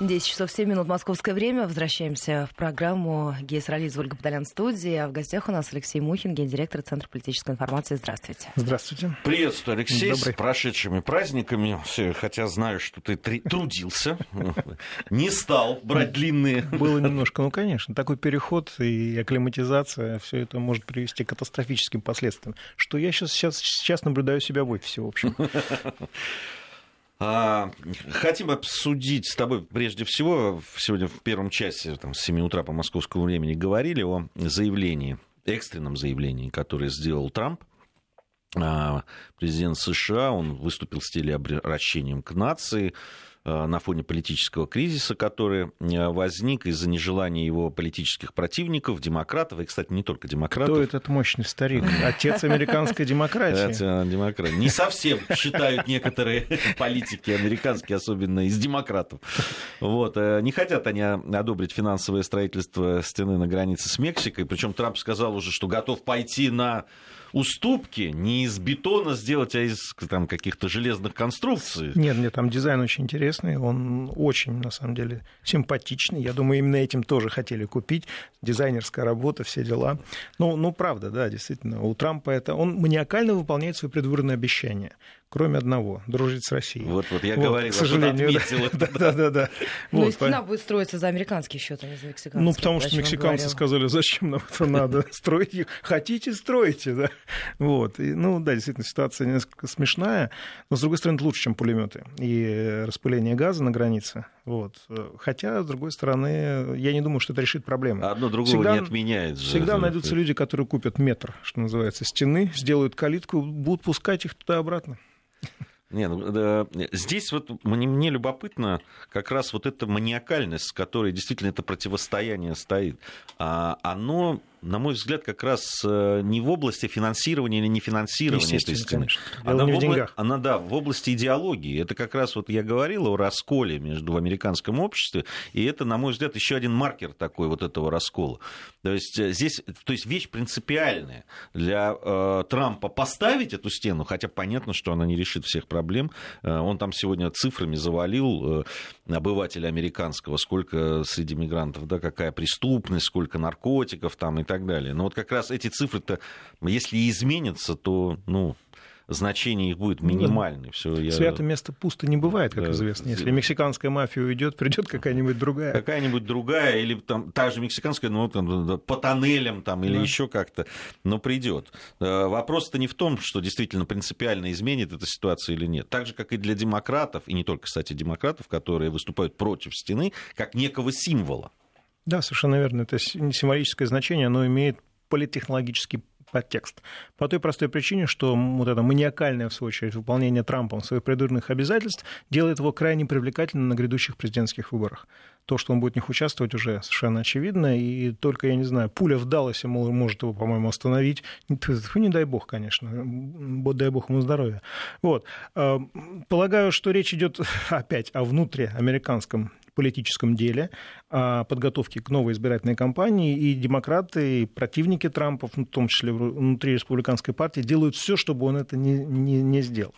10 часов 7 минут московское время. Возвращаемся в программу «Гейс Ролиз» Ольга Подолян в студии. А в гостях у нас Алексей Мухин, гендиректор Центра политической информации. Здравствуйте. Здравствуйте. Приветствую, Алексей, Добрый. с прошедшими праздниками. Хотя знаю, что ты трудился, не стал брать длинные. Было немножко, ну, конечно. Такой переход и акклиматизация, все это может привести к катастрофическим последствиям. Что я сейчас, сейчас, сейчас наблюдаю себя в офисе, в общем. А, хотим обсудить с тобой прежде всего, сегодня в первом часе, там, с 7 утра по московскому времени, говорили о заявлении, экстренном заявлении, которое сделал Трамп, а, президент США, он выступил с телеобращением к нации, на фоне политического кризиса, который э, возник из-за нежелания его политических противников, демократов, и, кстати, не только демократов. Кто этот мощный старик? Отец американской демократии. демократии. Не совсем считают некоторые политики американские, особенно из демократов. Вот. Э, не хотят они одобрить финансовое строительство стены на границе с Мексикой, причем Трамп сказал уже, что готов пойти на уступки не из бетона сделать, а из там, каких-то железных конструкций. Нет, нет, там дизайн очень интересный, он очень, на самом деле, симпатичный. Я думаю, именно этим тоже хотели купить. Дизайнерская работа, все дела. Ну, ну правда, да, действительно. У Трампа это... Он маниакально выполняет свои предвыборные обещания кроме одного дружить с Россией. Вот, вот я вот, говорил, к сожалению, да, да, да, да. Ну, вот, стена будет строиться за американский счет, а не за мексиканский. Ну, потому что мексиканцы сказали, зачем нам это надо строить их? Хотите, стройте, да. Вот. И, ну, да, действительно, ситуация несколько смешная, но, с другой стороны, это лучше, чем пулеметы и распыление газа на границе. Вот. Хотя, с другой стороны, я не думаю, что это решит проблему. Одно другого всегда, не отменяет. Всегда найдутся люди, которые купят метр, что называется, стены, сделают калитку, будут пускать их туда-обратно. Не, ну, да, здесь вот мне, мне любопытно как раз вот эта маниакальность, с которой действительно это противостояние стоит. А, оно на мой взгляд, как раз э, не в области финансирования или нефинансирования этой стены. Она, в обла... она, да, в области идеологии. Это как раз вот я говорил о расколе между в американском обществе, и это, на мой взгляд, еще один маркер такой вот этого раскола. То есть э, здесь, то есть вещь принципиальная для э, Трампа поставить эту стену, хотя понятно, что она не решит всех проблем. Э, он там сегодня цифрами завалил э, обывателя американского, сколько среди мигрантов, да, какая преступность, сколько наркотиков там и так далее. Но вот как раз эти цифры-то, если изменятся, то, ну, значение их будет минимальное. Все, я... Свято место пусто не бывает, как да. известно. Если мексиканская мафия уйдет, придет какая-нибудь другая. Какая-нибудь другая, или там та же мексиканская, ну, там, по тоннелям там, или да. еще как-то, но придет. Э, вопрос-то не в том, что действительно принципиально изменит эта ситуация или нет. Так же, как и для демократов, и не только, кстати, демократов, которые выступают против стены, как некого символа. Да, совершенно верно. Это символическое значение, оно имеет политтехнологический подтекст. По той простой причине, что вот это маниакальное, в свою очередь, выполнение Трампом своих предвыборных обязательств делает его крайне привлекательным на грядущих президентских выборах. То, что он будет в них участвовать, уже совершенно очевидно, и только, я не знаю, пуля в Далласе может его, по-моему, остановить. Не дай бог, конечно, дай бог ему здоровья. Вот. А, полагаю, что речь идет опять о внутриамериканском политическом деле, о подготовке к новой избирательной кампании, и демократы, и противники Трампа, в том числе внутри республиканской партии, делают все, чтобы он это не, не, не сделал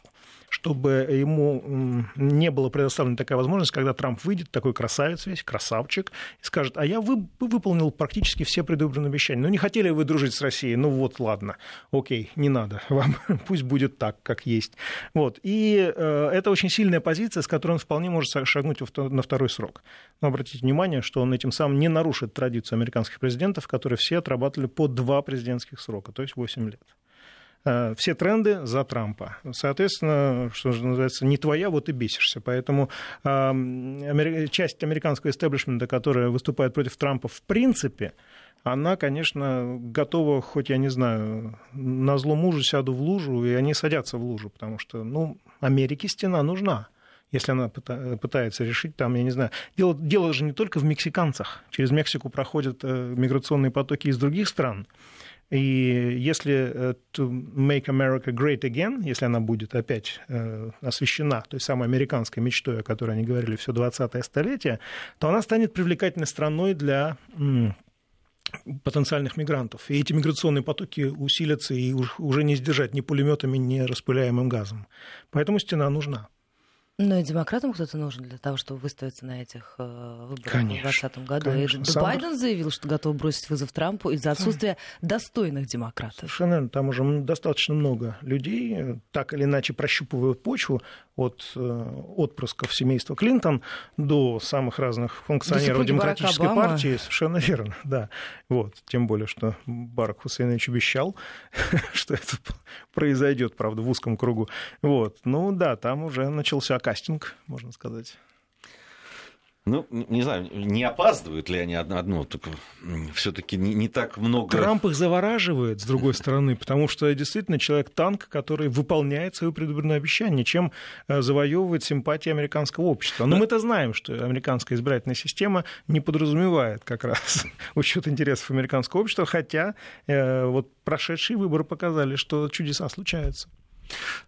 чтобы ему не было предоставлена такая возможность, когда Трамп выйдет, такой красавец весь, красавчик, и скажет, а я вы, выполнил практически все предвыборные обещания. Ну, не хотели вы дружить с Россией, ну вот, ладно, окей, не надо, вам пусть будет так, как есть. Вот. И э, это очень сильная позиция, с которой он вполне может шагнуть на второй срок. Но обратите внимание, что он этим самым не нарушит традицию американских президентов, которые все отрабатывали по два президентских срока, то есть 8 лет. Э, все тренды за Трампа. Соответственно, что же называется, не твоя, вот и бесишься. Поэтому часть американского истеблишмента, которая выступает против Трампа в принципе, она, конечно, готова, хоть я не знаю, на зло мужа сяду в лужу, и они садятся в лужу, потому что, ну, Америке стена нужна если она пытается решить там, я не знаю. Дело, дело же не только в мексиканцах. Через Мексику проходят э, миграционные потоки из других стран. И если э, to make America great again, если она будет опять э, освещена той самой американской мечтой, о которой они говорили все 20-е столетие, то она станет привлекательной страной для потенциальных мигрантов. И эти миграционные потоки усилятся и уже не сдержать ни пулеметами, ни распыляемым газом. Поэтому стена нужна. Но и демократам кто-то нужен для того, чтобы выставиться на этих э, выборах конечно, в 2020 году. Конечно. И Сам... Байден заявил, что готов бросить вызов Трампу из-за отсутствия достойных демократов. Совершенно Там уже достаточно много людей, э, так или иначе прощупывают почву от э, отпрысков семейства Клинтон до самых разных функционеров демократической партии. Совершенно верно, да. Вот. Тем более, что Барак Хусейнович обещал, что это произойдет, правда, в узком кругу. Вот. Ну да, там уже начался кастинг, можно сказать. Ну, не знаю, не опаздывают ли они одно, одно только все-таки не, не так много. Трамп их завораживает, с другой стороны, потому что действительно человек-танк, который выполняет свое предвыборное обещание, чем э, завоевывает симпатии американского общества. Но мы-то знаем, что американская избирательная система не подразумевает как раз учет интересов американского общества, хотя э, вот прошедшие выборы показали, что чудеса случаются.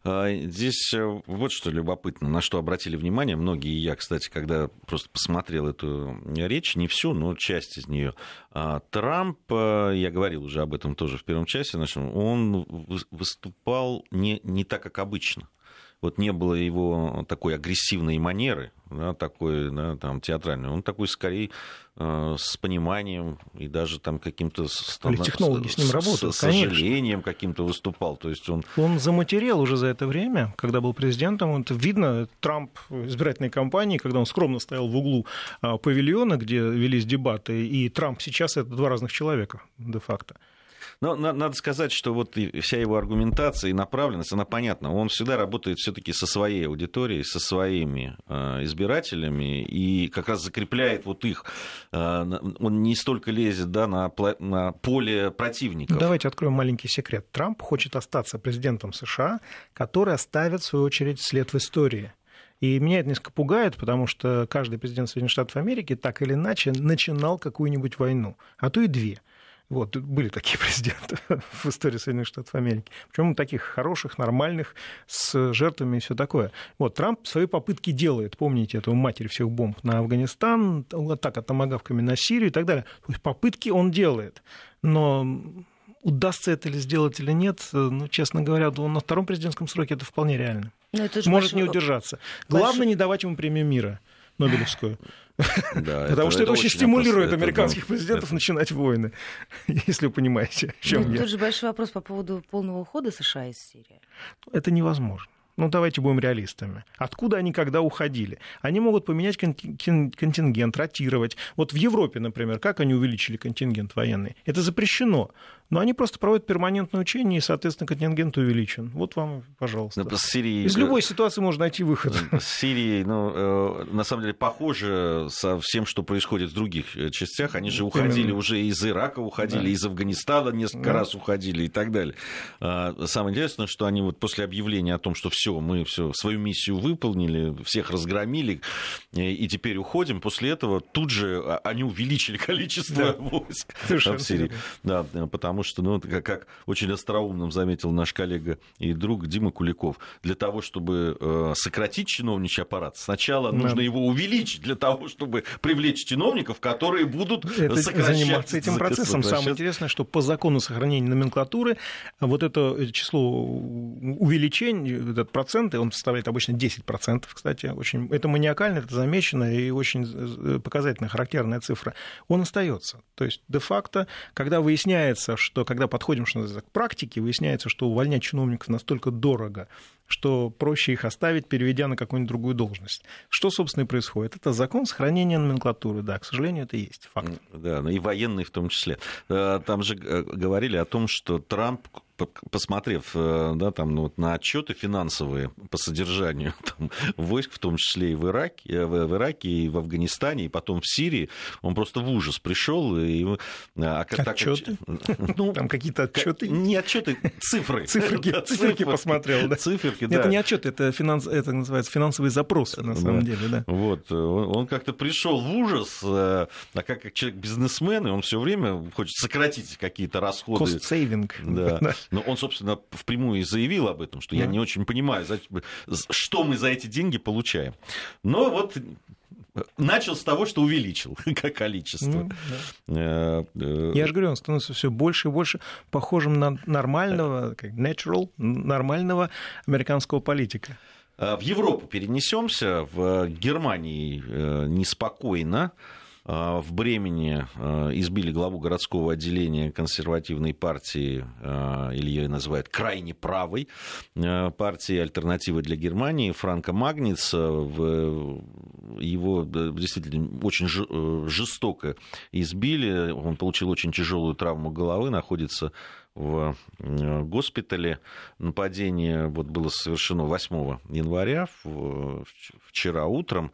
А, здесь э, вот что любопытно, на что обратили внимание многие, я, кстати, когда просто посмотрел эту речь, не всю, но часть из нее. А, Трамп, э, я говорил уже об этом тоже в первом часе нашем, он выступал не, не так, как обычно вот не было его такой агрессивной манеры, да, такой, да, там, театральной. Он такой, скорее, э, с пониманием и даже там каким-то... Технологи с, с ним работают, С сожалением каким-то выступал. То есть он... он заматерел уже за это время, когда был президентом. Это видно, Трамп избирательной кампании, когда он скромно стоял в углу а, павильона, где велись дебаты, и Трамп сейчас это два разных человека, де-факто. Но надо сказать, что вот вся его аргументация и направленность, она понятна. Он всегда работает все-таки со своей аудиторией, со своими э, избирателями и как раз закрепляет вот их. Э, он не столько лезет да, на, на поле противников. Давайте откроем маленький секрет. Трамп хочет остаться президентом США, который оставит, в свою очередь, след в истории. И меня это несколько пугает, потому что каждый президент Соединенных Штатов Америки так или иначе начинал какую-нибудь войну, а то и две. Вот, были такие президенты в истории Соединенных Штатов Америки. Причем таких хороших, нормальных, с жертвами и все такое. Вот, Трамп свои попытки делает. Помните эту матерь всех бомб на Афганистан, атака томогавками на Сирию и так далее. То есть попытки он делает. Но удастся это ли сделать или нет, ну, честно говоря, на втором президентском сроке это вполне реально. Может большой... не удержаться. Главное, большой... не давать ему премию мира. Нобелевскую. Да, Потому что это очень стимулирует американских президентов начинать войны, если вы понимаете, о чем ну, я. Тут же большой вопрос по поводу полного ухода США из Сирии. Это невозможно. Ну, давайте будем реалистами. Откуда они когда уходили? Они могут поменять контингент, ротировать. Вот в Европе, например, как они увеличили контингент военный? Это запрещено. Но они просто проводят перманентное учение, и, соответственно, контингент увеличен. Вот вам, пожалуйста. с Сирией... Из любой ситуации можно найти выход. С Сирией, ну, э, на самом деле, похоже со всем, что происходит в других э, частях. Они же уходили Именно. уже из Ирака, уходили да. из Афганистана, несколько да. раз уходили и так далее. А, самое интересное, что они вот после объявления о том, что все, мы все, свою миссию выполнили, всех разгромили, э, и теперь уходим, после этого тут же а, они увеличили количество да. войск в Сирии. Да, потому потому что, ну, как, как очень остроумным заметил наш коллега и друг Дима Куликов, для того, чтобы э, сократить чиновничий аппарат, сначала да. нужно его увеличить для того, чтобы привлечь чиновников, которые будут это, заниматься этим процессом. Самое интересное, что по закону сохранения номенклатуры вот это число увеличения, этот процент, он составляет обычно 10%, кстати, очень, это маниакально, это замечено и очень э, показательная, характерная цифра, он остается. То есть де-факто, когда выясняется, что что когда подходим что к практике, выясняется, что увольнять чиновников настолько дорого, что проще их оставить, переведя на какую-нибудь другую должность. Что, собственно, и происходит? Это закон сохранения номенклатуры, да, к сожалению, это есть факт. Да, и военный в том числе. Э, там же э, говорили о том, что Трамп посмотрев э, да, там, ну, вот на отчеты финансовые по содержанию там, войск, в том числе и в Ираке, э, в, Ираке, и в Афганистане, и потом в Сирии, он просто в ужас пришел. И, а, отчеты? Так, ну, там какие-то отчеты? Не отчеты, цифры. Циферки, циферки посмотрел, да. Циферки, да. Это не отчеты, это, финанс, это называется финансовые запросы, на самом деле, да. Вот, он, как-то пришел в ужас, э, а как, как человек-бизнесмен, и он все время хочет сократить какие-то расходы. Cost-saving. Да. Но он, собственно, впрямую и заявил об этом, что я не очень понимаю, что мы за эти деньги получаем. Но вот начал с того, что увеличил количество. Ну, да. Э, э, я же говорю, он становится все больше и больше похожим на нормального, как natural, нормального американского политика. В Европу перенесемся. В Германии неспокойно. А, в Бремени а, избили главу городского отделения консервативной партии, а, или ее называют крайне правой партии «Альтернатива для Германии» Франка Магница. Его действительно очень э, жестоко избили. Он получил очень тяжелую травму головы, находится в э, госпитале. Нападение вот было совершено 8 января, вчера утром.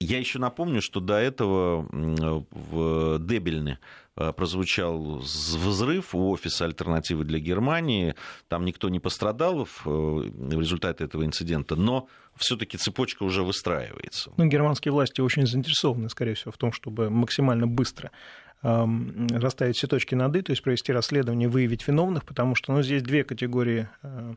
Я еще напомню, что до этого в Дебельне э, прозвучал взрыв у офиса альтернативы для Германии. Там никто не пострадал в э, результате этого инцидента, но все-таки цепочка уже выстраивается. Ну, германские власти очень заинтересованы, скорее всего, в том, чтобы максимально быстро расставить все точки над «и», то есть провести расследование, выявить виновных, потому что ну, здесь две категории э,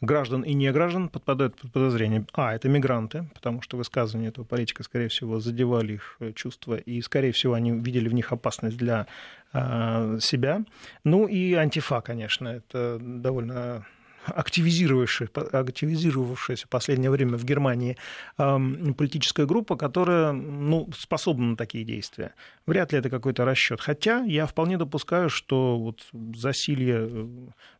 граждан и неграждан подпадают под подозрение. А, это мигранты, потому что высказывания этого политика, скорее всего, задевали их э, чувства, и, скорее всего, они видели в них опасность для э, себя. Ну и антифа, конечно, это довольно активизировавшаяся в последнее время в Германии политическая группа, которая ну, способна на такие действия. Вряд ли это какой-то расчет. Хотя я вполне допускаю, что вот засилье э,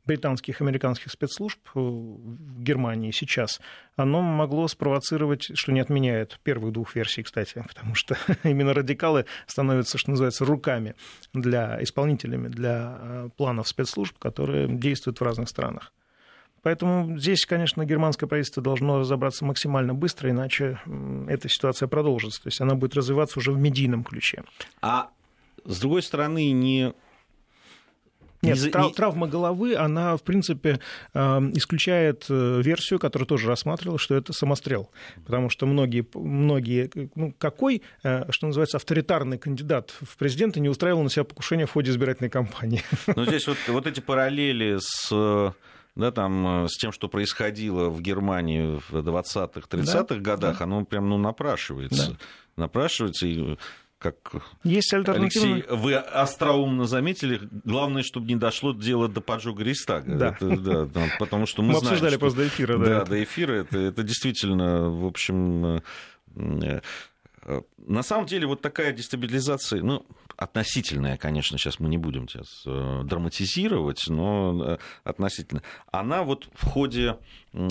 британских и американских спецслужб э, в Германии сейчас, оно могло спровоцировать, что не отменяет первых двух версий, кстати, потому что именно радикалы становятся, что называется, руками для исполнителями для э, планов спецслужб, которые действуют в разных странах. Поэтому здесь, конечно, германское правительство должно разобраться максимально быстро, иначе эта ситуация продолжится. То есть она будет развиваться уже в медийном ключе. А с другой стороны, не нет, не... трав, травма головы, она, в принципе, исключает э, версию, которую тоже рассматривала, что это самострел. Потому что многие, многие ну, какой, э, что называется, авторитарный кандидат в президенты не устраивал на себя покушение в ходе избирательной кампании. Ну, здесь вот, вот эти параллели с да, там, э, с тем, что происходило в Германии в 20-х, 30-х да, годах, да. оно прям ну, напрашивается. Да. Напрашивается, и как Есть. Алексей, вы остроумно заметили, главное, чтобы не дошло дело до поджога Рейстага. Да. Это, да, потому что мы, мы знаем, обсуждали что... после эфира. Да, да до эфира. Это, это действительно, в общем, э, э, на самом деле вот такая дестабилизация, ну, относительная, конечно, сейчас мы не будем сейчас э, драматизировать, но э, относительно, она вот в ходе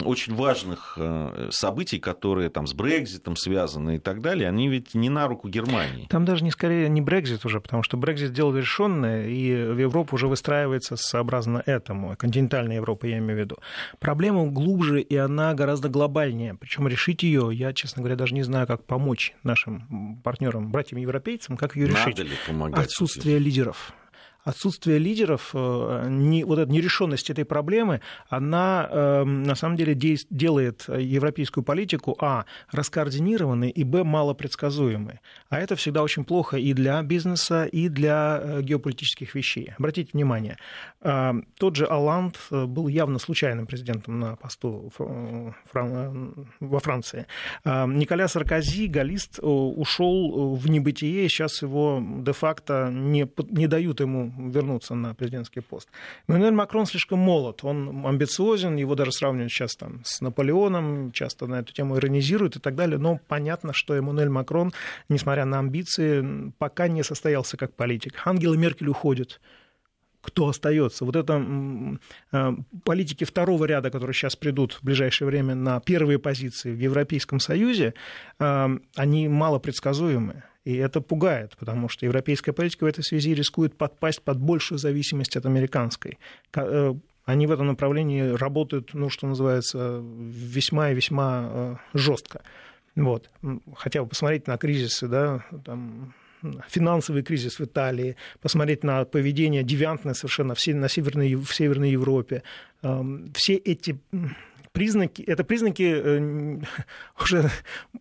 очень важных э, событий, которые там с Брекзитом связаны и так далее, они ведь не на руку Германии. Там даже не скорее не Брекзит уже, потому что Брекзит дело решенное, и в Европу уже выстраивается сообразно этому, континентальная Европа, я имею в виду. Проблема глубже, и она гораздо глобальнее. Причем решить ее, я, честно говоря, даже не знаю, как помочь нашим партнерам, братьям-европейцам, как ее решить. Надо ли помогать? Отсутствие лидеров отсутствие лидеров, э, не, вот эта нерешенность этой проблемы, она э, на самом деле делает европейскую политику, а, раскоординированной, и, б, малопредсказуемой. А это всегда очень плохо и для бизнеса, и для э, геополитических вещей. Обратите внимание, тот же Оланд был явно случайным президентом на посту во Франции. Николя Саркози, галлист, ушел в небытие, сейчас его де-факто не, не дают ему вернуться на президентский пост. Эммануэль Макрон слишком молод, он амбициозен, его даже сравнивают сейчас там, с Наполеоном, часто на эту тему иронизируют и так далее, но понятно, что Эммануэль Макрон, несмотря на амбиции, пока не состоялся как политик. Ангела Меркель уходит, кто остается. Вот это э, политики второго ряда, которые сейчас придут в ближайшее время на первые позиции в Европейском Союзе, э, они мало предсказуемы. И это пугает, потому что европейская политика в этой связи рискует подпасть под большую зависимость от американской. Э, они в этом направлении работают, ну, что называется, весьма и весьма э, жестко. Вот. Хотя бы посмотреть на кризисы, да, там, финансовый кризис в Италии, посмотреть на поведение девиантное совершенно в, на Северной, в Северной Европе. Эм, все эти признаки, это признаки э, уже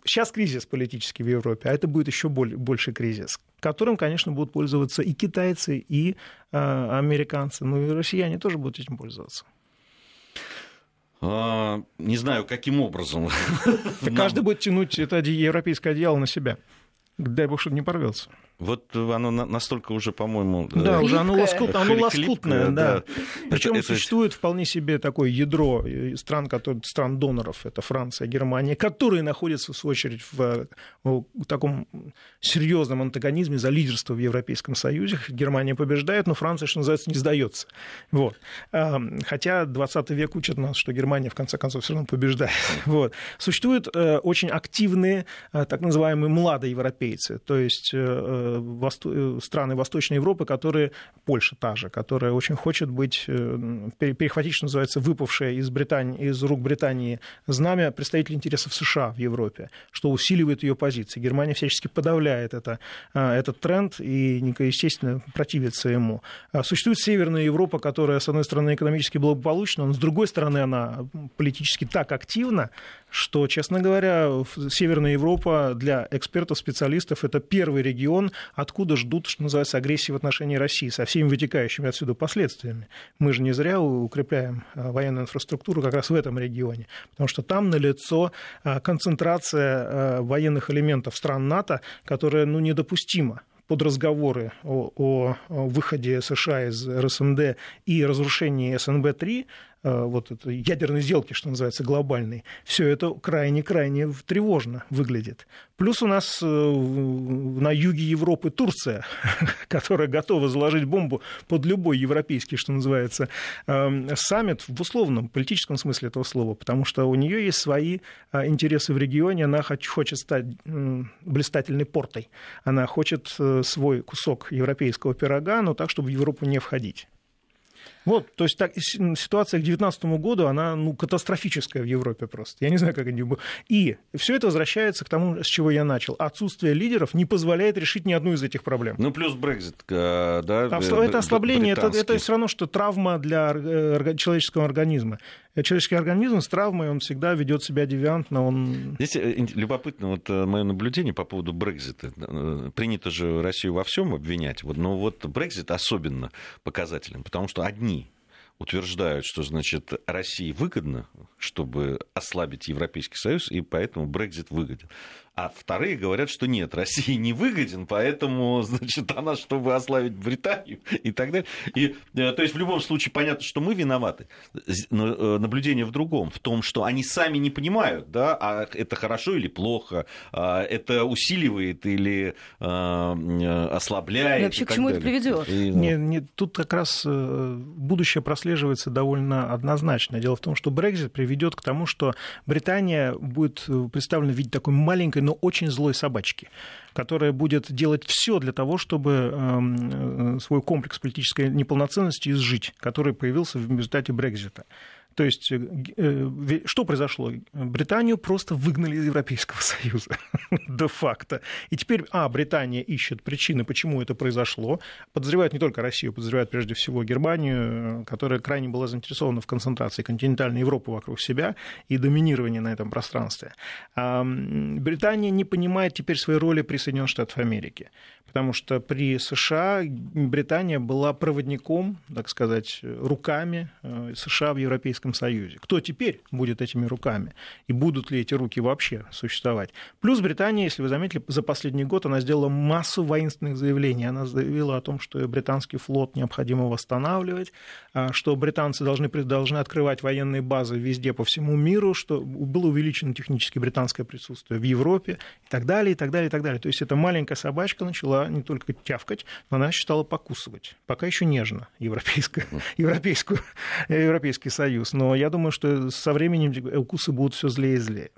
сейчас кризис политический в Европе, а это будет еще более, больше кризис, которым, конечно, будут пользоваться и китайцы, и а, американцы, ну и россияне тоже будут этим пользоваться. А, не знаю, каким образом. Каждый будет тянуть это европейское одеяло на себя. Дай бог, что не порвется. Вот оно настолько уже, по-моему... Да, уже оно, лоскут, оно лоскутное, да. да. Причем это, существует это... вполне себе такое ядро стран, которые, стран доноров, это Франция, Германия, которые находятся, в свою очередь, в, в таком серьезном антагонизме за лидерство в Европейском Союзе. Германия побеждает, но Франция, что называется, не сдается. Вот. Хотя 20 век учит нас, что Германия, в конце концов, все равно побеждает. Вот. Существуют э, очень активные, э, так называемые младые европейцы, то есть э, Э, страны Восточной Европы, которые, Польша та же, которая очень хочет быть, э, перехватить, что называется, выпавшая из, Британии, из рук Британии знамя представителей интересов США в Европе, что усиливает ее позиции. Германия всячески подавляет это, э, этот тренд и, естественно, противится ему. А существует Северная Европа, которая, с одной стороны, экономически благополучна, но с другой стороны, она политически так активна, что, честно говоря, Северная Европа для экспертов, специалистов это первый регион, откуда ждут, что называется, агрессии в отношении России со всеми вытекающими отсюда последствиями. Мы же не зря укрепляем а, военную инфраструктуру как раз в этом регионе, потому что там налицо а, концентрация а, военных элементов стран НАТО, которая ну, недопустима под разговоры о, о выходе США из РСМД и разрушении СНБ-3 Э, вот этой ядерной сделки, что называется, глобальной, все это крайне-крайне тревожно выглядит. Плюс у нас э, на юге Европы Турция, которая готова заложить бомбу под любой европейский, что называется, эм, саммит в условном политическом смысле этого слова, потому что у нее есть свои э, интересы в регионе, она хочет стать блистательной портой, она хочет свой кусок европейского пирога, но так, чтобы в Европу не входить. Вот, то есть так, ситуация к 2019 году, она ну, катастрофическая в Европе просто. Я не знаю, как они будут. И все это возвращается к тому, с чего я начал. Отсутствие лидеров не позволяет решить ни одну из этих проблем. Ну, плюс Брекзит, э, да? Это ослабление, это, это все равно, что травма для э, человеческого организма. Человеческий организм с травмой, он всегда ведет себя девиантно. Он... Здесь э, любопытно вот мое наблюдение по поводу Брекзита. Принято же Россию во всем обвинять, но вот Брекзит особенно показателен, потому что одни утверждают, что, значит, России выгодно, чтобы ослабить Европейский Союз, и поэтому Брекзит выгоден. А вторые говорят, что нет, России не выгоден, поэтому, значит, она, чтобы ославить Британию и так далее. И, э, то есть, в любом случае, понятно, что мы виноваты. Но э, наблюдение в другом, в том, что они сами не понимают, да, а это хорошо или плохо, а это усиливает или э, ослабляет. И вообще, и к чему далее. это приведет? И, ну... не, не, тут как раз будущее прослеживается довольно однозначно. Дело в том, что Брекзит приведет к тому, что Британия будет представлена в виде такой маленькой но очень злой собачки, которая будет делать все для того, чтобы эм, э, свой комплекс политической неполноценности изжить, который появился в результате Брекзита. То есть э, э, что произошло? Британию просто выгнали из Европейского Союза де-факто. И теперь, а, Британия ищет причины, почему это произошло. Подозревают не только Россию, подозревают прежде всего Германию, которая крайне была заинтересована в концентрации континентальной Европы вокруг себя и доминировании на этом пространстве. А Британия не понимает теперь своей роли при Соединенных Штатах Америки потому что при США Британия была проводником, так сказать, руками э, США в Европейском Союзе. Кто теперь будет этими руками? И будут ли эти руки вообще существовать? Плюс Британия, если вы заметили, за последний год она сделала массу воинственных заявлений. Она заявила о том, что британский флот необходимо восстанавливать, а, что британцы должны, должны открывать военные базы везде по всему миру, что было увеличено технически британское присутствие в Европе и так далее, и так далее, и так далее. То есть эта маленькая собачка начала не только тявкать, но она стала покусывать. Пока еще нежно европейскую, европейскую, Европейский Союз. Но я думаю, что со временем укусы будут все злее и злее.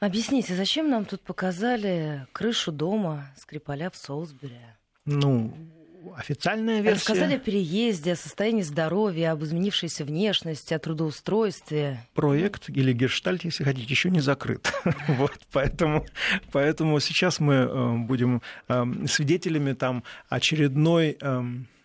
Объясните, зачем нам тут показали крышу дома Скрипаля в Солсбери? Ну, официальная версия. Рассказали о переезде, о состоянии здоровья, об изменившейся внешности, о трудоустройстве. Проект или герштальт, если хотите, еще не закрыт. вот, поэтому, поэтому сейчас мы э, будем э, свидетелями там очередной эм, Э,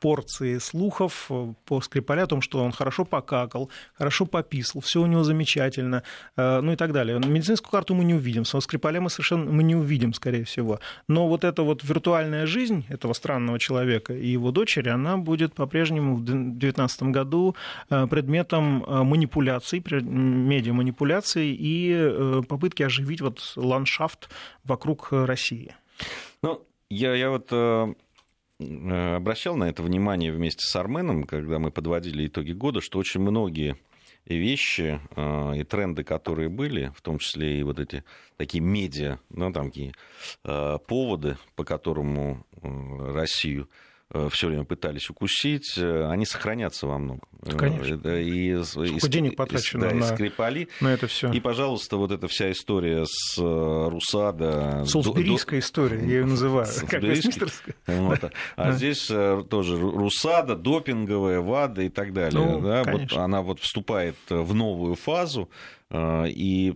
порции слухов э, по Скрипаля о том, что он хорошо покакал, хорошо пописал, все у него замечательно, э, ну и так далее. Медицинскую карту мы не увидим, со Скрипаля мы совершенно мы не увидим, скорее всего. Но вот эта вот виртуальная жизнь этого странного человека и его дочери, она будет по-прежнему в 2019 году предметом манипуляций, медиаманипуляций и попытки оживить вот ландшафт вокруг России. Ну, я, я вот обращал на это внимание вместе с Арменом, когда мы подводили итоги года, что очень многие вещи и тренды, которые были, в том числе и вот эти такие медиа, ну, там такие поводы, по которому Россию Э, все время пытались укусить, э, они сохранятся во многом. Конечно. Э, и, Сколько и, денег потрачено да, на, и Скрипали. на это все. И, пожалуйста, вот эта вся история с Русада... Солсберийская до... история, я ее называю. Как вот. А здесь тоже Русада, допинговая, ВАДА и так далее. Ну, да? вот она вот вступает в новую фазу, и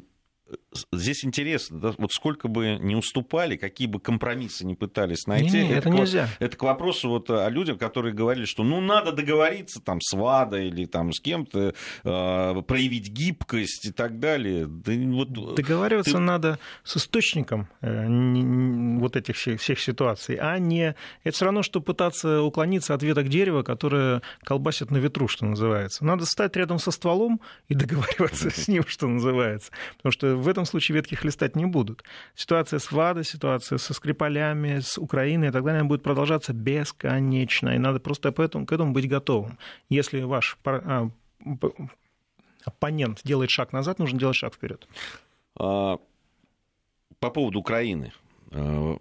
здесь интересно, да, вот сколько бы не уступали, какие бы компромиссы не пытались найти, не, не, это, это, нельзя. К, это к вопросу вот о людях, которые говорили, что ну надо договориться там с ВАДА или там с кем-то, э, проявить гибкость и так далее. Да, вот, Договариваться ты... надо с источником э, не, вот этих всех, всех ситуаций, а не... Это все равно, что пытаться уклониться от веток дерева, которое колбасит на ветру, что называется. Надо стать рядом со стволом и договариваться с ним, что называется. Потому что в этом случае ветки хлестать не будут. Ситуация с ВАДой, ситуация со Скрипалями, с Украиной и так далее будет продолжаться бесконечно. И надо просто к этому, к этому быть готовым. Если ваш а, оппонент делает шаг назад, нужно делать шаг вперед. А, по поводу Украины. А,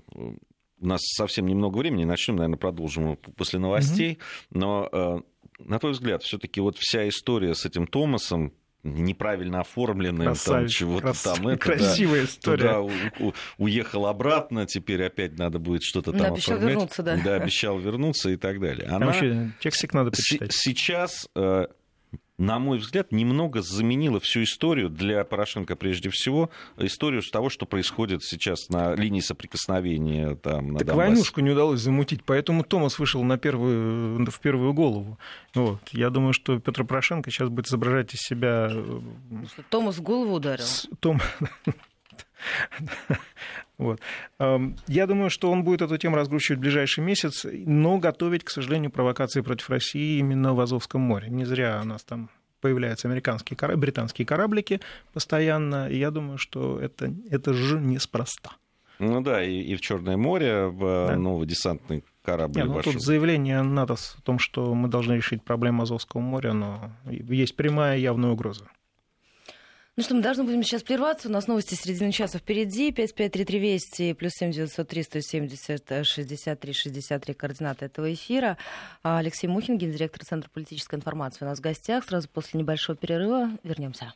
у нас совсем немного времени, начнем, наверное, продолжим после новостей. Угу. Но, на твой взгляд, все-таки вот вся история с этим Томасом, неправильно оформленным, там чего-то крас... там. Это, красивая да, история. Туда у, у, уехал обратно, теперь опять надо будет что-то там обещал оформлять. вернуться, да. Да, обещал вернуться и так далее. Она... А вообще текстик надо почитать. Сейчас э, на мой взгляд, немного заменила всю историю для Порошенко прежде всего, историю с того, что происходит сейчас на линии соприкосновения там, на Так Донбассе. войнушку не удалось замутить, поэтому Томас вышел на первую, в первую голову. Вот. Я думаю, что Петр Порошенко сейчас будет изображать из себя... Э, Томас в голову ударил. Том... Вот. Я думаю, что он будет эту тему разгрузчивать в ближайший месяц, но готовить, к сожалению, провокации против России именно в Азовском море. Не зря у нас там появляются американские, британские кораблики постоянно, и я думаю, что это, это же неспроста. Ну да, и, и в Черное море, в да. новый десантный корабль. Нет, ну, тут заявление НАТО о том, что мы должны решить проблему Азовского моря, но есть прямая явная угроза. Ну что, мы должны будем сейчас прерваться. У нас новости середины часа впереди. 5533 Вести, плюс 7903 170 63 63 координаты этого эфира. А Алексей Мухин, гендиректор Центра политической информации у нас в гостях. Сразу после небольшого перерыва вернемся.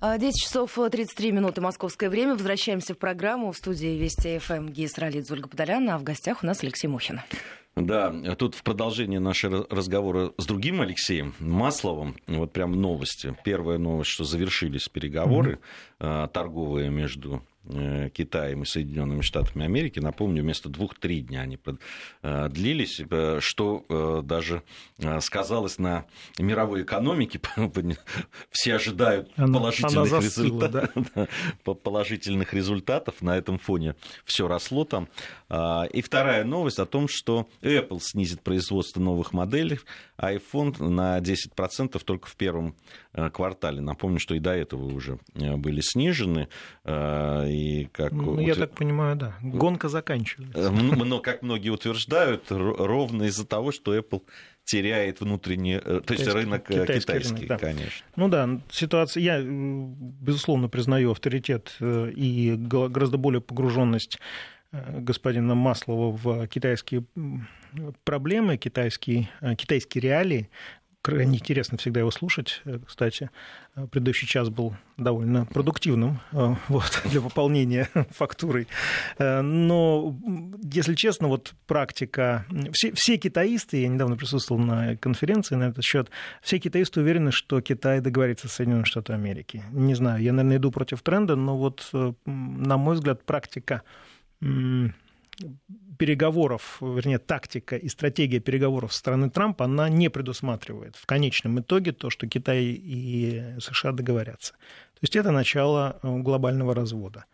10 часов 33 минуты московское время. Возвращаемся в программу в студии Вести ФМ Гейс Ралидзе Ольга Подоляна, а в гостях у нас Алексей Мухин. Да, тут в продолжении нашего разговора с другим Алексеем Масловым, вот прям новости. Первая новость, что завершились переговоры mm-hmm. торговые между Китаем и Соединенными Штатами Америки. Напомню, вместо двух-три дня они э, длились, э, что даже сказалось на мировой экономике. Все ожидают она, положительных, она застыла, результатов, да? положительных результатов. На этом фоне все росло там. А, и вторая новость о том, что Apple снизит производство новых моделей iPhone на 10% только в первом квартале. Напомню, что и до этого уже были снижены и как... Ну, я так понимаю, да. Гонка заканчивается. Но, как многие утверждают, ровно из-за того, что Apple теряет внутренний, э, то есть рынок э, китайский, китайский рынок, да. конечно. Ну да, ситуация, я, безусловно, признаю авторитет э, и гораздо более погруженность господина Маслова в китайские проблемы, китайские, китайские реалии крайне интересно всегда его слушать. Э, кстати, э, предыдущий час был довольно продуктивным э, вот, для пополнения фактурой. Но, если честно, вот практика... Все, все китаисты, я недавно присутствовал на конференции на этот счет, все китаисты уверены, что Китай договорится с Соединенными Штатами Америки. Не знаю, я, наверное, иду против тренда, но вот, на мой взгляд, практика переговоров, вернее, тактика и стратегия переговоров со стороны Трампа, она не предусматривает в конечном итоге то, что Китай и США договорятся. То есть это начало э, глобального развода.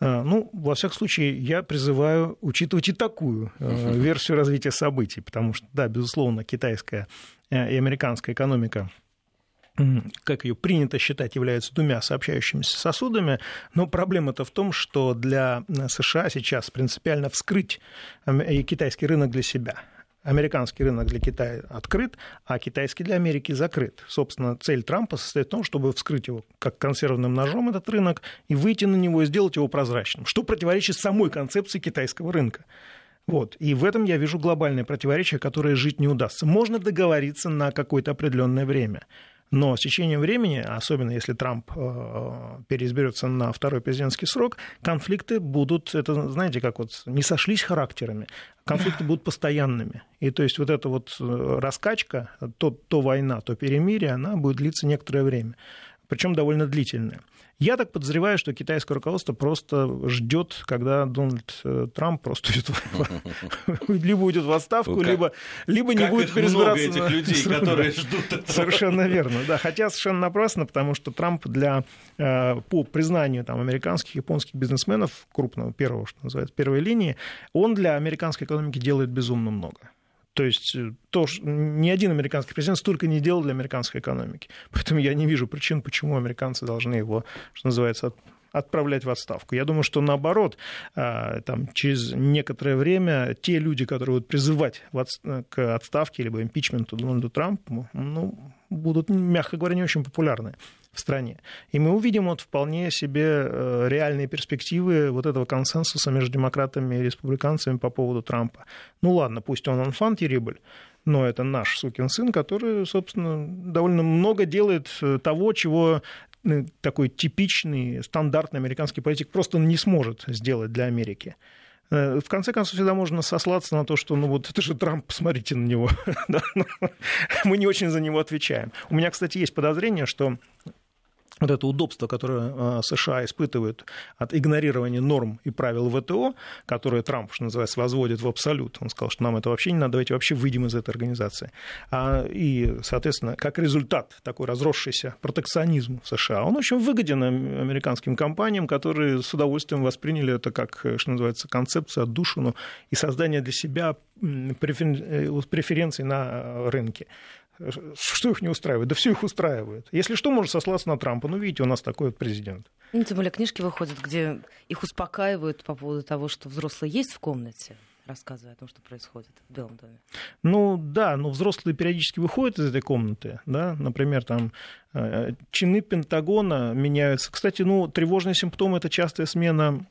Э, ну, во всяком случае, я призываю учитывать и такую э, версию развития событий, потому что, да, безусловно, китайская и американская экономика как ее принято считать, являются двумя сообщающимися сосудами, но проблема-то в том, что для США сейчас принципиально вскрыть китайский рынок для себя – американский рынок для Китая открыт, а китайский для Америки закрыт. Собственно, цель Трампа состоит в том, чтобы вскрыть его как консервным ножом, этот рынок, и выйти на него и сделать его прозрачным, что противоречит самой концепции китайского рынка. Вот. И в этом я вижу глобальное противоречие, которое жить не удастся. Можно договориться на какое-то определенное время. Но с течением времени, особенно если Трамп э, переизберется на второй президентский срок, конфликты будут, это, знаете, как вот не сошлись характерами, конфликты будут постоянными. И то есть вот эта вот э, раскачка, то, то война, то перемирие, она будет длиться некоторое время. Причем довольно длительное. Я так подозреваю, что китайское руководство просто ждет, когда Дональд э, Трамп просто либо уйдет в отставку, либо, либо не будет переизбираться. этих людей, которые ждут Совершенно верно, да. Хотя совершенно напрасно, потому что Трамп для, э, по признанию там, американских, японских бизнесменов, крупного, первого, что называется, первой линии, он для американской экономики делает безумно много. То есть э, то, ни один американский президент столько не делал для американской экономики. Поэтому я не вижу причин, почему американцы должны его, что называется, отправлять в отставку. Я думаю, что наоборот, а, там, через некоторое время те люди, которые будут призывать к отставке либо импичменту Дональду Трампу, ну, будут, мягко говоря, не очень популярны в стране. И мы увидим вот вполне себе э, реальные перспективы вот этого консенсуса между демократами и республиканцами по поводу Трампа. Ну ладно, пусть он анфан террибль, но это наш сукин сын, который, собственно, довольно много делает э, того, чего э, такой типичный, стандартный американский политик просто не сможет сделать для Америки. В конце концов, всегда можно сослаться на то, что ну вот это же Трамп, посмотрите на него. Мы не очень за него отвечаем. У меня, кстати, есть подозрение, что вот это удобство, которое а, США испытывают от игнорирования норм и правил ВТО, которые Трамп, что называется, возводит в абсолют. Он сказал, что нам это вообще не надо, давайте вообще выйдем из этой организации. А, и, соответственно, как результат такой разросшийся протекционизм в США, он очень выгоден американским компаниям, которые с удовольствием восприняли это как, что называется, концепцию, отдушину и создание для себя э, преференций на рынке. Что их не устраивает? Да все их устраивает. Если что, можно сослаться на Трампа. Ну, видите, у нас такой вот президент. Ну, тем более книжки выходят, где их успокаивают по поводу того, что взрослые есть в комнате рассказывая о том, что происходит в Белом доме. Ну да, но взрослые периодически выходят из этой комнаты, да, например, там э, чины Пентагона меняются. Кстати, ну, тревожные симптомы – это частая смена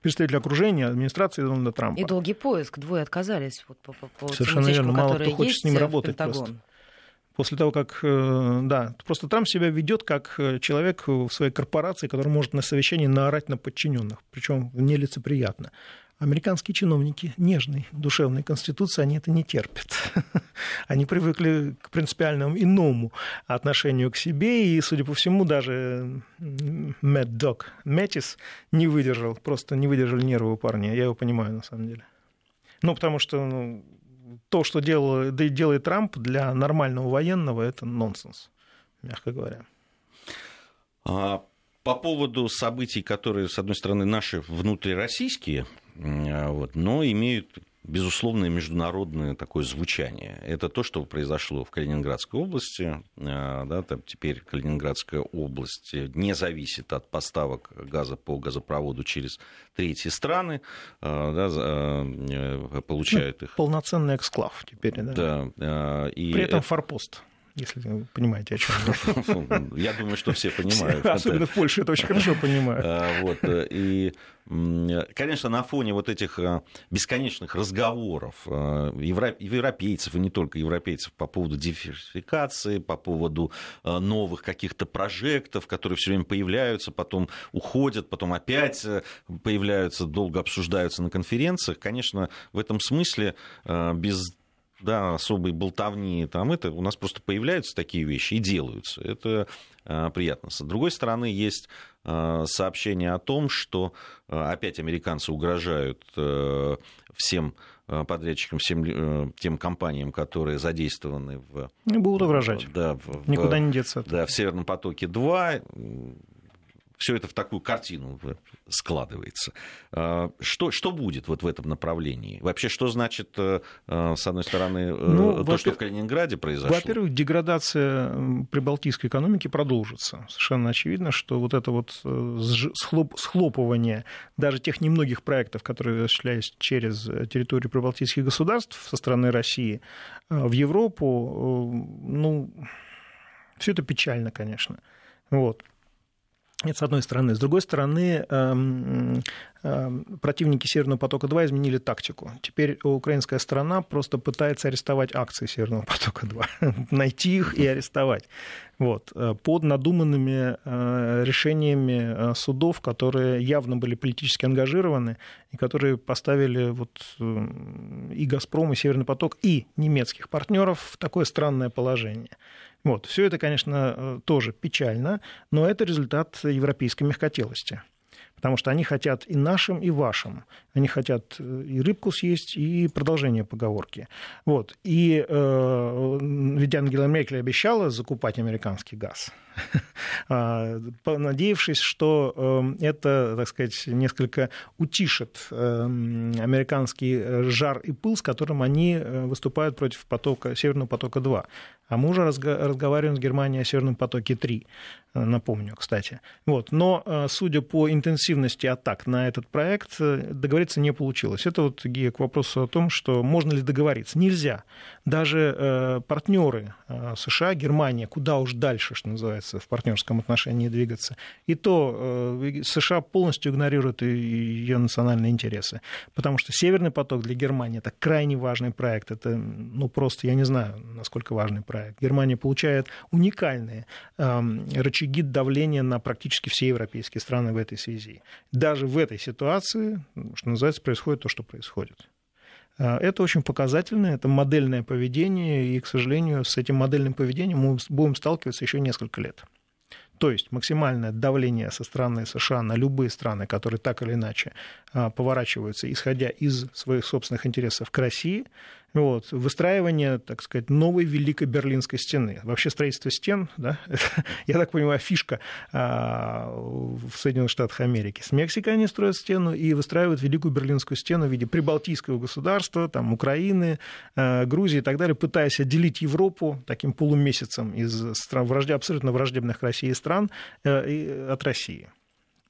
представителя окружения администрации Дональда Трампа. И долгий поиск. Двое отказались вот, по, по, по Совершенно тем верно. Мало кто хочет с ним работать просто. После того, как, э, да, просто Трамп себя ведет как э, человек в своей корпорации, который может на совещании наорать на подчиненных, причем нелицеприятно. Американские чиновники нежной душевной конституции, они это не терпят. Они привыкли к принципиальному иному отношению к себе, и, судя по всему, даже Мэтт Док Мэтис не выдержал, просто не выдержали нервы у парня. Я его понимаю, на самом деле. Ну, потому что ну, то, что делал, делает Трамп для нормального военного, это нонсенс, мягко говоря. А по поводу событий, которые, с одной стороны, наши внутрироссийские, вот, но имеют безусловное международное такое звучание. Это то, что произошло в Калининградской области. А, да, там теперь Калининградская область не зависит от поставок газа по газопроводу через третьи страны, а, да, э, получают ну, их. Полноценный эксклав теперь. Да. да и При этом форпост если вы понимаете, о чем я. думаю, что все понимают. Особенно в Польше это очень хорошо понимают. А, вот, э, и, конечно, на фоне вот этих э, бесконечных разговоров э, европейцев, и не только европейцев, по поводу диверсификации, по поводу новых каких-то прожектов, которые все время появляются, потом уходят, потом опять появляются, долго обсуждаются на конференциях, конечно, в этом смысле без да, особой болтовни, там это, у нас просто появляются такие вещи и делаются. Это э, приятно. С другой стороны, есть э, сообщение о том, что э, опять американцы угрожают э, всем подрядчикам, всем тем компаниям, которые задействованы в... Не будут угрожать. Да, в, Никуда не деться. Да, в «Северном потоке-2» все это в такую картину складывается. А, что, что будет вот в этом направлении? Вообще, что значит, э, э, с одной стороны, ну, то, что в Калининграде произошло? Во-первых, деградация прибалтийской экономики продолжится. Совершенно очевидно, что вот это вот схлопывание даже тех немногих проектов, которые осуществлялись через территорию прибалтийских государств со стороны России в Европу, ну, все это печально, конечно. Вот. Это с одной стороны. С другой стороны, эм, противники Северного потока-2 изменили тактику. Теперь украинская сторона просто пытается арестовать акции Северного потока-2, найти их и арестовать. Вот. Э, под надуманными э, решениями э, судов, которые явно были политически ангажированы и которые поставили вот и «Газпром», и «Северный поток», и немецких партнеров в такое странное положение. Вот. Все это, конечно, тоже печально, но это результат европейской мягкотелости потому что они хотят и нашим, и вашим. Они хотят э, и рыбку съесть, и продолжение поговорки. Вот. И э, ведь Ангела Меркель обещала закупать американский газ, а, надеявшись, что э, это, так сказать, несколько утишит э, американский жар и пыл, с которым они выступают против потока, Северного потока-2. А мы уже разговариваем с Германией о Северном потоке-3, напомню, кстати. Вот. Но, судя по интенсивности атак на этот проект, договориться не получилось. Это вот, Гия, к вопросу о том, что можно ли договориться. Нельзя. Даже партнеры США, Германия, куда уж дальше, что называется, в партнерском отношении двигаться. И то э, США полностью игнорируют ее национальные интересы. Потому что Северный поток для Германии это крайне важный проект. Это, ну, просто, я не знаю, насколько важный проект. Германия получает уникальные эм, рычаги давления на практически все европейские страны в этой связи. Даже в этой ситуации, что называется, происходит то, что происходит. Э, это очень показательно, это модельное поведение, и, к сожалению, с этим модельным поведением мы будем сталкиваться еще несколько лет. То есть максимальное давление со стороны США на любые страны, которые так или иначе э, поворачиваются, исходя из своих собственных интересов к России, вот, выстраивание, так сказать, новой Великой Берлинской стены. Вообще строительство стен, да, это, я так понимаю, фишка а, в Соединенных Штатах Америки. С Мексикой они строят стену и выстраивают Великую Берлинскую стену в виде прибалтийского государства, там, Украины, а, Грузии и так далее, пытаясь отделить Европу таким полумесяцем из стран, вражде, абсолютно враждебных России стран а, от России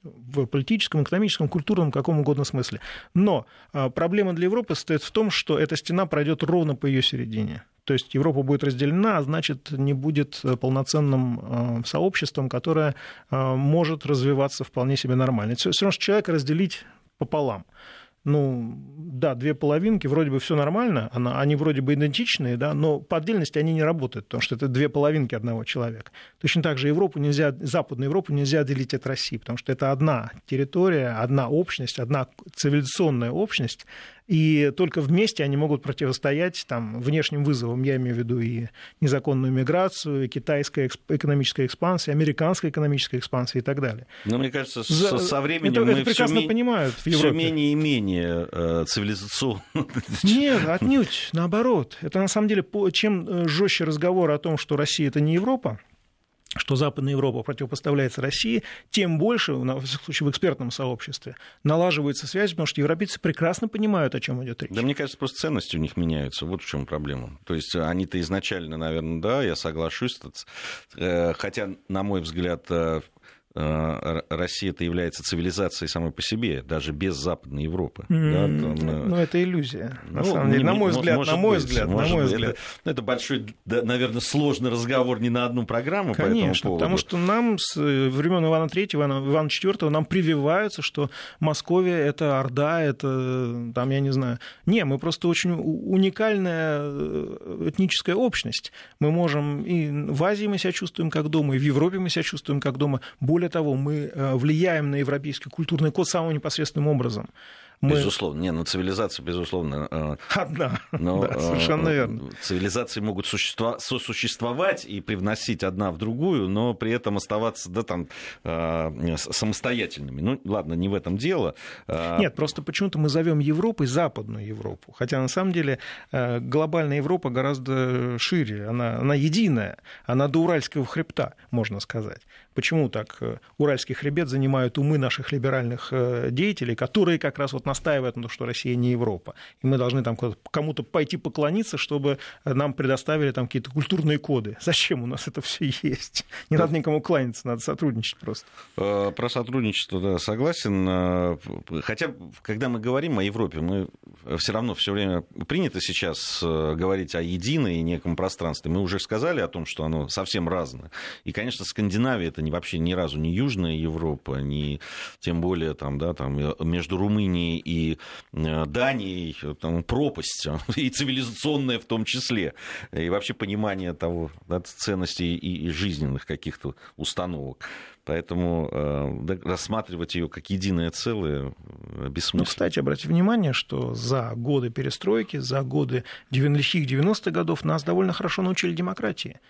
в политическом, экономическом, культурном, каком угодно смысле. Но а, проблема для Европы состоит в том, что эта стена пройдет ровно по ее середине. То есть Европа будет разделена, а значит, не будет э, полноценным а, сообществом, которое может развиваться вполне себе нормально. Все равно человека разделить пополам ну, да, две половинки, вроде бы все нормально, они вроде бы идентичные, да, но по отдельности они не работают, потому что это две половинки одного человека. Точно так же Европу нельзя, Западную Европу нельзя делить от России, потому что это одна территория, одна общность, одна цивилизационная общность, и только вместе они могут противостоять там, внешним вызовам, я имею в виду и незаконную миграцию, и китайская экономическая экспансия, американская экономическая экспансия и так далее. Но мне кажется, За... со временем это, мы это прекрасно все понимают в Европе. Все менее и менее э, цивилизационно. Нет, отнюдь, наоборот. Это на самом деле, чем э, жестче разговор о том, что Россия это не Европа, что Западная Европа противопоставляется России, тем больше, в случае в экспертном сообществе, налаживается связь, потому что европейцы прекрасно понимают, о чем идет речь. Да мне кажется, просто ценности у них меняются. Вот в чем проблема. То есть они-то изначально, наверное, да, я соглашусь. Э, хотя, на мой взгляд, э, Россия это является цивилизацией самой по себе, даже без Западной Европы. Mm-hmm. Да, там, э, ну, это иллюзия. На ну, самом деле, на мой взгляд, на мой быть, взгляд, на мой взгляд. Это, ну, это большой, да, наверное, сложный разговор не на одну программу Конечно, по потому что нам с э, времен Ивана III, Ивана, Ивана IV нам прививаются, что Московия – это Орда, это, там, я не знаю. Не, мы просто очень уникальная этническая общность. Мы можем и в Азии мы себя чувствуем как дома, и в Европе мы себя чувствуем как дома. Более того, мы э, влияем на европейский культурный код самым непосредственным образом. Мы... Безусловно. Не, ну цивилизация, безусловно. Э, одна. Но, да, совершенно верно. Цивилизации могут существа... сосуществовать и привносить одна в другую, но при этом оставаться да, там, самостоятельными. Ну, ладно, не в этом дело. Нет, просто почему-то мы зовем Европой Западную Европу. Хотя на самом деле глобальная Европа гораздо шире. Она, она единая. Она до Уральского хребта, можно сказать. Почему так? Уральский хребет занимают умы наших либеральных деятелей, которые как раз вот настаивает на том, что Россия не Европа. И мы должны там кому-то пойти поклониться, чтобы нам предоставили там какие-то культурные коды. Зачем у нас это все есть? Не надо никому кланяться, надо сотрудничать просто. Э, про сотрудничество, да, согласен. Э, хотя, когда мы говорим о Европе, мы все равно все время принято сейчас э, говорить о единой неком пространстве. Мы уже сказали о том, что оно совсем разное. И, конечно, Скандинавия это не, вообще ни разу не Южная Европа, не тем более там, да, там, между Румынией и э, Данией там, пропасть, и цивилизационная в том числе, и вообще понимание того, да, ценностей и, и жизненных каких-то установок. Поэтому э, рассматривать ее как единое целое э, бессмысленно. Ну, кстати, обратите внимание, что за годы перестройки, за годы лихих 90-х годов нас довольно хорошо научили демократии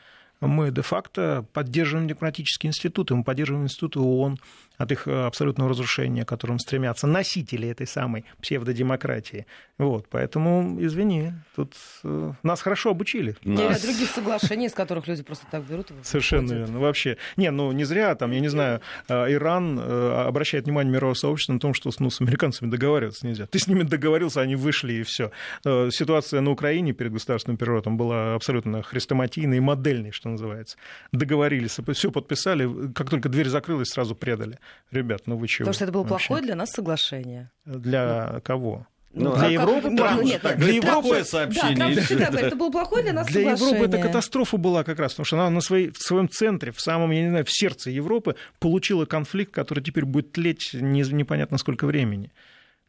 мы де-факто поддерживаем демократические институты, мы поддерживаем институты ООН, от их э, абсолютного разрушения, к которым стремятся носители этой самой псевдодемократии. Вот, поэтому, извини, тут э, нас хорошо обучили. Нас... Или других соглашений, с которых люди просто так берут. Совершенно верно. Вообще. Не, ну не зря, там, я не знаю, э, Иран обращает внимание мирового сообщества на том, что ну, с американцами договариваться нельзя. Ты с ними договорился, они вышли и все. Ситуация на Украине перед государственным переворотом была абсолютно хрестоматийной и модельной, что называется. Договорились, все подписали, как только дверь закрылась, сразу предали ребят, ну вы чего? Потому что это было вообще? плохое для нас соглашение. Для ну. кого? Ну, для Европы, Трамп, нет, нет, для Европы такое сообщение. Да, Трамп всегда говорит, это было плохое для нас Для соглашение. Европы это катастрофа была как раз, потому что она на своей, в своем центре, в самом, я не знаю, в сердце Европы получила конфликт, который теперь будет тлеть не, непонятно сколько времени.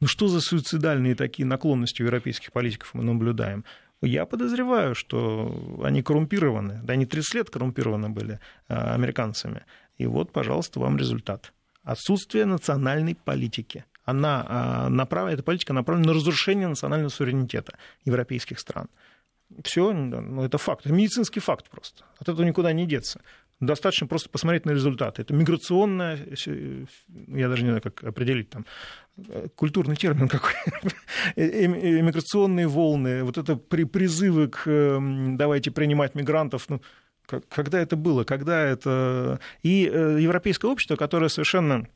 Ну что за суицидальные такие наклонности у европейских политиков мы наблюдаем? Я подозреваю, что они коррумпированы. Да, они 30 лет коррумпированы были а, американцами. И вот, пожалуйста, вам результат отсутствие национальной политики. Она а, направлена, эта политика направлена на разрушение национального суверенитета европейских стран. Все, ну, это факт, это медицинский факт просто. От этого никуда не деться. Достаточно просто посмотреть на результаты. Это миграционная, я даже не знаю, как определить там, культурный термин какой, миграционные волны, вот это призывы к давайте принимать мигрантов, ну, когда это было, когда это... И э, европейское общество, которое совершенно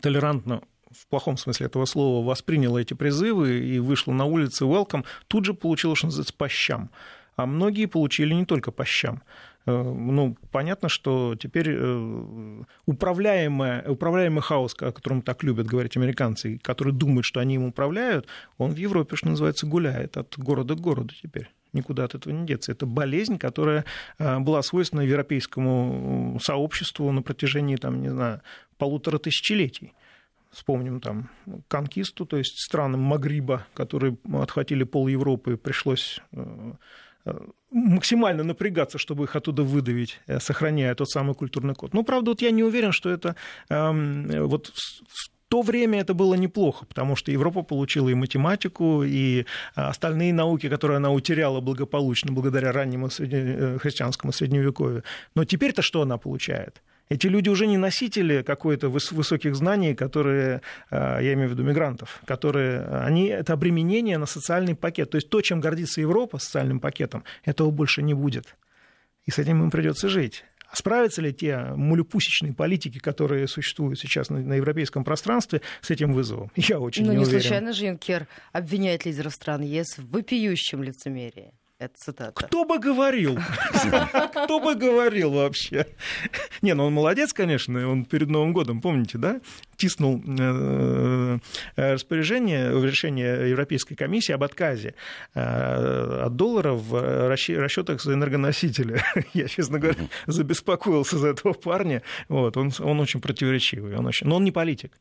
толерантно в плохом смысле этого слова восприняло эти призывы и вышло на улицы welcome, тут же получило, что называется, по щам. А многие получили не только по щам. Э, ну, понятно, что теперь э, управляемый, управляемый хаос, о котором так любят говорить американцы, которые думают, что они им управляют, он в Европе, что называется, гуляет от города к городу теперь никуда от этого не деться. Это болезнь, которая э, была свойственна европейскому сообществу на протяжении, там, не знаю, полутора тысячелетий. Вспомним там конкисту, то есть странам Магриба, которые отхватили пол Европы, пришлось э, э, максимально напрягаться, чтобы их оттуда выдавить, сохраняя тот самый культурный код. Ну, правда, вот я не уверен, что это эм, вот то время это было неплохо, потому что Европа получила и математику, и а, остальные науки, которые она утеряла благополучно благодаря раннему средне... христианскому средневековью. Но теперь-то что она получает? Эти люди уже не носители какой-то высоких знаний, которые, а, я имею в виду мигрантов, которые, они, это обременение на социальный пакет. То есть то, чем гордится Европа социальным пакетом, этого больше не будет. И с этим им придется жить. Справятся ли те мулюпусечные политики, которые существуют сейчас на, на европейском пространстве, с этим вызовом? Я очень ну, не, не уверен. случайно же Юнкер обвиняет лидеров стран ЕС в вопиющем лицемерии. Это цитата. Кто бы говорил? Кто бы говорил вообще? Не, ну он молодец, конечно, он перед Новым годом, помните, да? Тиснул э, э, распоряжение, решение Европейской комиссии об отказе э, от доллара в расчетах за энергоносители. Я, честно говоря, забеспокоился за этого парня. Вот, он, он очень противоречивый, он очень... но он не политик.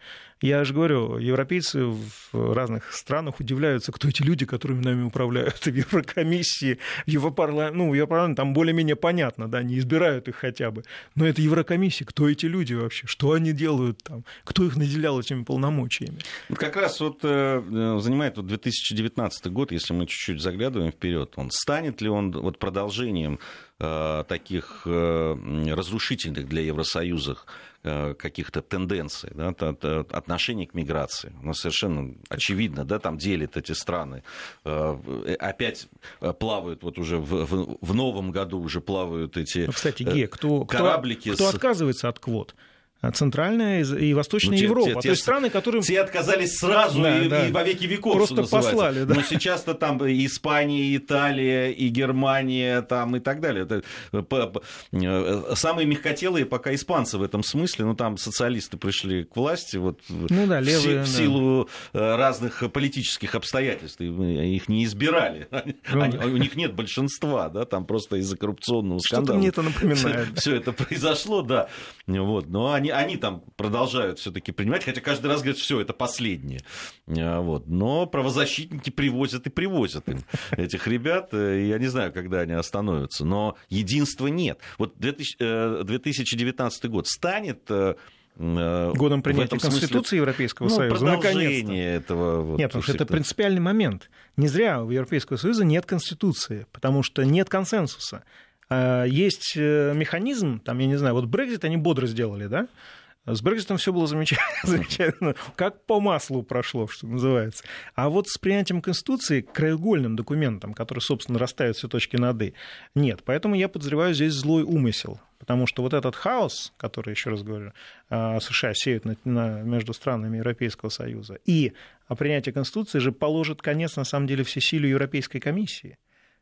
Я же говорю, европейцы в разных странах удивляются, кто эти люди, которыми нами управляют в Еврокомиссии, в Европарламенте, ну, в Европарламенте там более-менее понятно, да, не избирают их хотя бы. Но это Еврокомиссия, кто эти люди вообще, что они делают там, кто их наделял этими полномочиями? Как раз вот э, занимает вот 2019 год, если мы чуть-чуть заглядываем вперед, он станет ли он вот продолжением э, таких э, разрушительных для Евросоюза Э, каких-то тенденций, да, отношений к миграции. У нас совершенно очевидно, да, там делят эти страны. Э, опять плавают вот уже в, в, в новом году уже плавают эти ну, Кстати, Ге, кто, кораблики. Кто, кто с... отказывается от квот? Центральная и Восточная ну, те, Европа. Те, те, то есть страны, которые... Те отказались сразу да, и, да. и во веки веков, Просто послали, да. Но сейчас-то там и Испания, и Италия, и Германия там, и так далее. Это, э, самые мягкотелые пока испанцы в этом смысле. Ну, там социалисты пришли к власти вот, ну, да, левые, в, в силу да. разных политических обстоятельств. Их не избирали. Ну, Они, у них нет большинства, да, там просто из-за коррупционного скандала. Что-то мне это напоминает. Все это произошло, да. Вот. Но они они, они там продолжают все-таки принимать, хотя каждый раз говорят, все, это последнее. А, вот. Но правозащитники привозят и привозят им этих ребят. Э, я не знаю, когда они остановятся. Но единства нет. Вот 2000, 2019 э, год станет э, годом принятия Конституции смысле, Европейского ну, Союза. Продолжение этого. Вот, нет, потому что это принципиальный момент. Не зря у Европейского Союза нет Конституции, потому что нет консенсуса. А, есть э, механизм, там, я не знаю, вот Брекзит они бодро сделали, да? С Брекзитом все было замечательно, замечательно, как по маслу прошло, что называется. А вот с принятием Конституции, краеугольным документом, который, собственно, расставит все точки над «и», нет. Поэтому я подозреваю здесь злой умысел. Потому что вот этот хаос, который, еще раз говорю, а, США сеют на, на, между странами Европейского Союза, и принятие Конституции же положит конец, на самом деле, всесилию Европейской комиссии.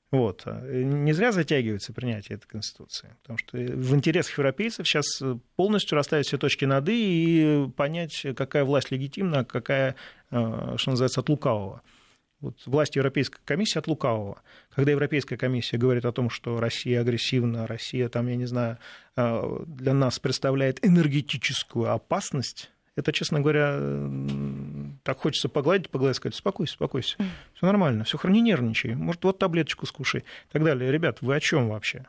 Вот. Не зря затягивается принятие этой Конституции, потому что в интересах европейцев сейчас полностью расставить все точки над «и» и понять, какая власть легитимна, а какая, э, что называется, от лукавого. Вот власть Европейской комиссии от лукавого. Когда Европейская комиссия говорит о том, что Россия агрессивна, Россия, там, я не знаю, э, для нас представляет энергетическую опасность, это, честно говоря, так хочется погладить, погладить, сказать, успокойся, успокойся, все нормально, все не нервничай, может, вот таблеточку скушай и так далее. Ребят, вы о чем вообще?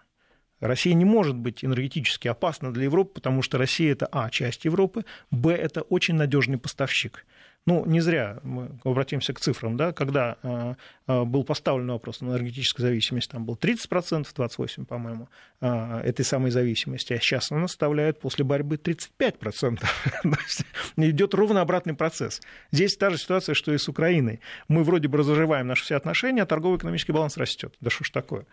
Россия не может быть энергетически опасна для Европы, потому что Россия это А, часть Европы, Б, это очень надежный поставщик. Ну, не зря мы обратимся к цифрам, да, когда э, э, был поставлен вопрос на энергетическую зависимость, там был 30%, 28%, по-моему, э, этой самой зависимости, а сейчас она составляет после борьбы 35%. Идет ровно обратный процесс. Здесь та же ситуация, что и с Украиной. Мы вроде бы разживаем наши все отношения, а торгово-экономический баланс растет. Да что ж такое?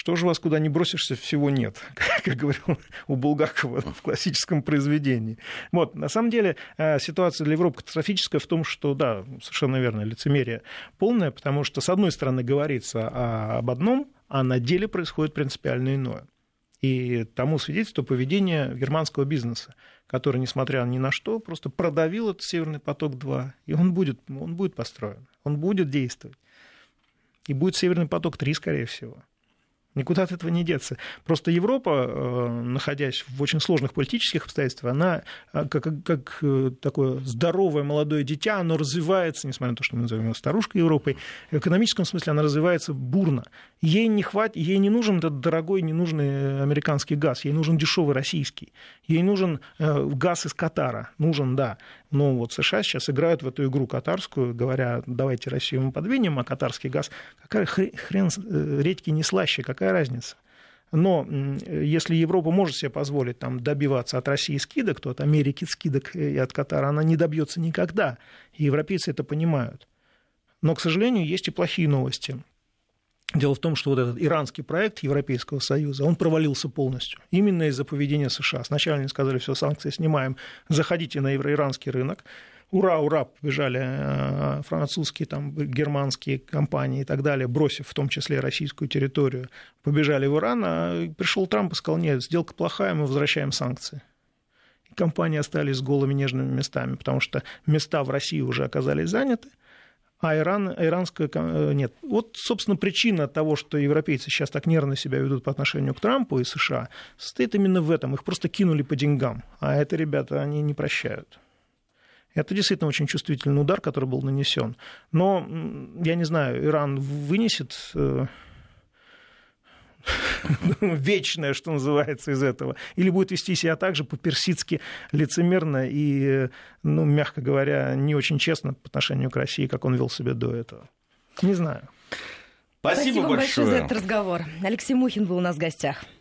Что же вас куда не бросишься, всего нет, как говорил у Булгакова в классическом произведении. Вот, на самом деле э, ситуация для Европы катастрофическая в том, что, да, совершенно верно, лицемерие полное, потому что, с одной стороны, говорится об одном, а на деле происходит принципиально иное. И тому свидетельство поведения германского бизнеса, который, несмотря ни на что, просто продавил этот «Северный поток-2», и он будет, он будет построен, он будет действовать. И будет «Северный поток-3», скорее всего. Никуда от этого не деться. Просто Европа, э, находясь в очень сложных политических обстоятельствах, она э, как, как э, такое здоровое молодое дитя, оно развивается, несмотря на то, что мы называем его старушкой Европой, в экономическом смысле она развивается бурно. Ей не, хватит, ей не нужен этот дорогой, ненужный американский газ, ей нужен дешевый российский. Ей нужен газ из Катара, нужен, да. Но вот США сейчас играют в эту игру катарскую, говоря, давайте Россию мы подвинем, а катарский газ, какая хрен редьки не слаще, как какая разница? Но если Европа может себе позволить там, добиваться от России скидок, то от Америки скидок и от Катара она не добьется никогда. И европейцы это понимают. Но, к сожалению, есть и плохие новости. Дело в том, что вот этот иранский проект Европейского Союза, он провалился полностью. Именно из-за поведения США. Сначала они сказали, все, санкции снимаем, заходите на евроиранский рынок ура, ура, побежали э, французские, там, германские компании и так далее, бросив в том числе российскую территорию, побежали в Иран, а пришел Трамп и сказал, нет, сделка плохая, мы возвращаем санкции. Компании остались с голыми нежными местами, потому что места в России уже оказались заняты, а Иран, иранская... Э, нет. Вот, собственно, причина того, что европейцы сейчас так нервно себя ведут по отношению к Трампу и США, состоит именно в этом. Их просто кинули по деньгам. А это, ребята, они не прощают. Это действительно очень чувствительный удар, который был нанесен. Но, я не знаю, Иран вынесет э, вечное, что называется, из этого, или будет вести себя так же по-персидски лицемерно и, ну, мягко говоря, не очень честно по отношению к России, как он вел себя до этого. Не знаю. Спасибо, Спасибо большое. большое за этот разговор. Алексей Мухин был у нас в гостях.